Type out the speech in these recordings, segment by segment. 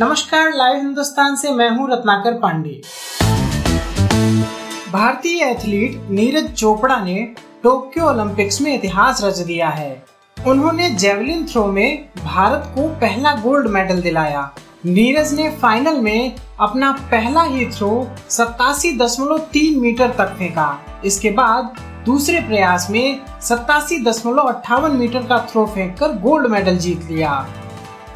नमस्कार, लाइव हिंदुस्तान से मैं हूँ रत्नाकर पांडे। भारतीय एथलीट नीरज चोपड़ा ने टोक्यो ओलंपिक्स में इतिहास रच दिया है। उन्होंने जेवलिन थ्रो में भारत को पहला गोल्ड मेडल दिलाया। नीरज ने फाइनल में अपना पहला ही थ्रो सत्तासी दशमलव तीन मीटर तक फेंका। इसके बाद दूसरे प्रयास में सत्तासी दशमलव अट्ठावन मीटर का थ्रो फेंककर गोल्ड मेडल जीत लिया।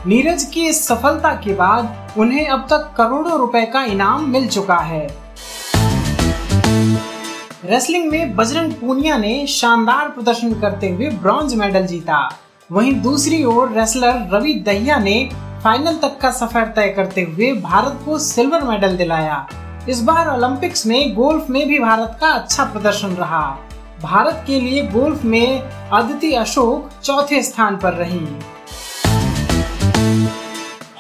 नीरज की इस सफलता के बाद उन्हें अब तक करोड़ों रुपए का इनाम मिल चुका है। रेसलिंग में बजरंग पूनिया ने शानदार प्रदर्शन करते हुए ब्रॉन्ज मेडल जीता। वहीं दूसरी ओर रेसलर रवि दहिया ने फाइनल तक का सफ़र तय करते हुए भारत को सिल्वर मेडल दिलाया। इस बार ओलंपिक्स में गोल्फ में भी भारत का अच्छा प्रदर्शन रहा। भारत के लिए गोल्फ में अदिति अशोक चौथे स्थान पर रही।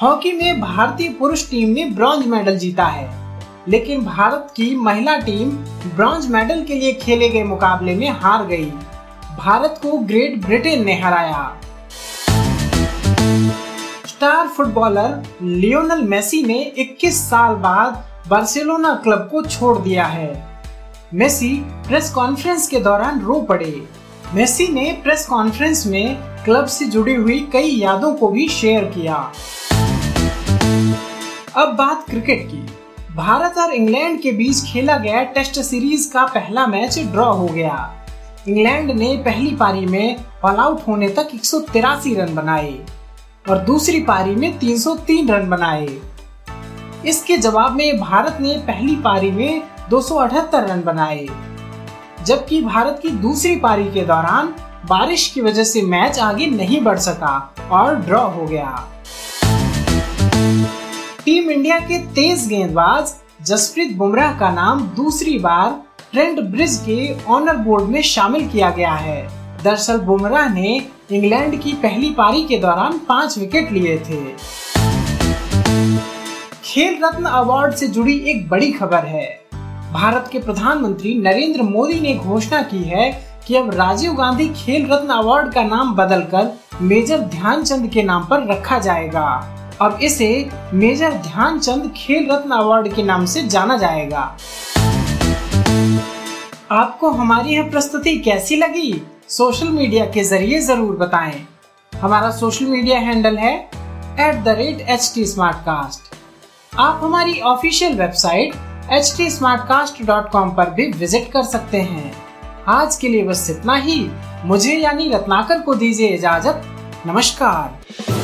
हॉकी में भारतीय पुरुष टीम ने ब्रॉन्ज मेडल जीता है। लेकिन भारत की महिला टीम ब्रॉन्ज मेडल के लिए खेले गए मुकाबले में हार गई। भारत को ग्रेट ब्रिटेन ने हराया। स्टार फुटबॉलर लियोनल मेसी ने 21 साल बाद बार्सिलोना क्लब को छोड़ दिया है। मेसी प्रेस कॉन्फ्रेंस के दौरान रो पड़े। मेसी ने प्रेस कॉन्फ्रेंस में क्लब से जुड़ी हुई कई यादों को भी शेयर किया। अब बात क्रिकेट की। भारत और इंग्लैंड के बीच खेला गया टेस्ट सीरीज़ का पहला मैच ड्रॉ हो गया। इंग्लैंड ने पहली पारी में ऑल आउट होने तक एक सौ तिरासी रन बनाए और दूसरी पारी में 303 रन बनाए। इसके जवाब में भारत ने पहली पारी में 278 रन बनाए। जबकि भारत की दूसरी पारी के दौरान बारिश की वजह से मैच आगे नहीं बढ़ सका और ड्रॉ हो गया। टीम इंडिया के तेज गेंदबाज जसप्रीत बुमराह का नाम दूसरी बार ट्रेंड ब्रिज के ऑनर बोर्ड में शामिल किया गया है। दरअसल बुमराह ने इंग्लैंड की पहली पारी के दौरान पाँच विकेट लिए थे। खेल रत्न अवार्ड से जुड़ी एक बड़ी खबर है। भारत के प्रधानमंत्री नरेंद्र मोदी ने घोषणा की है कि अब राजीव गांधी खेल रत्न अवार्ड का नाम बदलकर मेजर ध्यानचंद के नाम पर रखा जाएगा। अब इसे मेजर ध्यानचंद खेल रत्न अवार्ड के नाम से जाना जाएगा। आपको हमारी यह प्रस्तुति कैसी लगी? सोशल मीडिया के ज़रिए ज़रूर बताएँ। हमारा सोशल मीडिया हैंडल है at the rate H T आप हमारी ऑफिशियल वेबसाइट एच टी पर भी विज़िट कर सकते हैं। आज के लिए बस इतना ही। मुझे यानी रत्नाकर को दीजिए इजाज़त। नमस्कार।